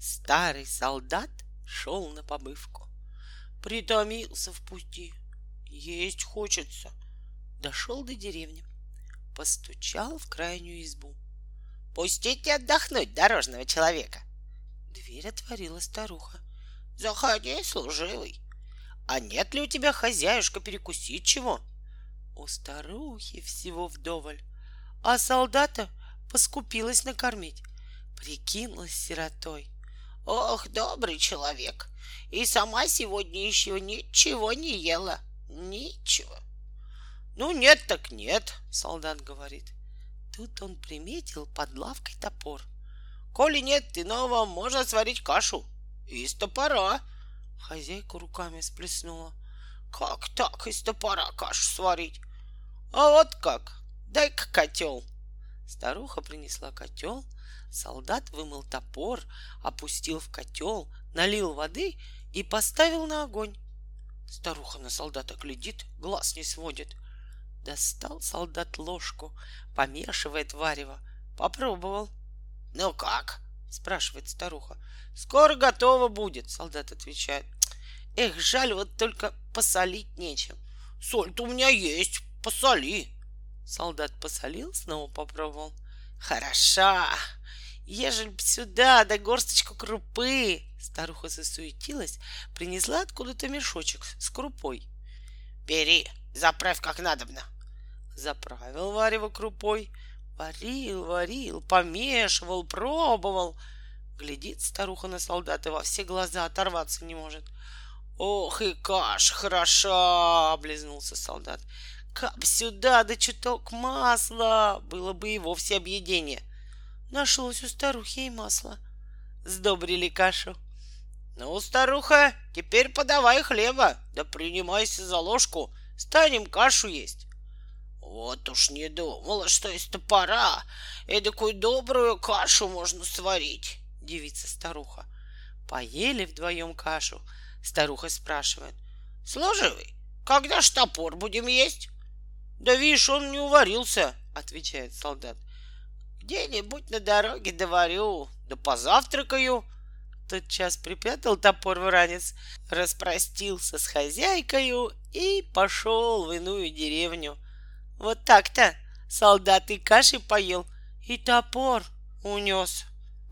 Старый солдат шел на побывку. Притомился в пути. Есть хочется. Дошел до деревни. Постучал в крайнюю избу. Пустите отдохнуть дорожного человека. Дверь отворила старуха. Заходи, служивый. А нет ли у тебя, хозяюшка, перекусить чего? У старухи всего вдоволь, а солдата поскупилась накормить, прикинулась сиротой. Ох, добрый человек, и сама сегодня еще ничего не ела, ничего. Ну, нет так нет, солдат говорит. Тут он приметил под лавкой топор. Коли нет иного, можно сварить кашу. Из топора. Хозяйка руками сплеснула. Как так из топора кашу сварить? А вот как. Дай-ка котел. Старуха принесла котел, солдат вымыл топор, опустил в котел, налил воды и поставил на огонь. Старуха на солдата глядит, глаз не сводит. Достал солдат ложку, помешивает варево, попробовал. «Ну как?» — спрашивает старуха. «Скоро готово будет», — солдат отвечает. «Эх, жаль, вот только посолить нечем. Соль-то у меня есть, посоли». Солдат посолил, снова попробовал. «Хороша! Ежели б сюда, да горсточку крупы!» Старуха засуетилась, принесла откуда-то мешочек с крупой. «Бери, заправь как надобно!» Заправил варево крупой, Варил, варил, помешивал, пробовал. Глядит старуха на солдата во все глаза, оторваться не может. Ох и каш хороша, облизнулся солдат. Кап сюда, да чуток масла, было бы и вовсе объедение. Нашлось у старухи и масло. Сдобрили кашу. Ну, старуха, теперь подавай хлеба, да принимайся за ложку, станем кашу есть. Вот уж не думала, что из топора эдакую добрую кашу можно сварить, девица старуха. Поели вдвоем кашу. Старуха спрашивает. Служивый, когда ж топор будем есть? Да видишь, он не уварился, отвечает солдат. Где-нибудь на дороге доварю, да позавтракаю. Тот час припрятал топор в ранец, распростился с хозяйкою и пошел в иную деревню — вот так-то солдат и каши поел, и топор унес.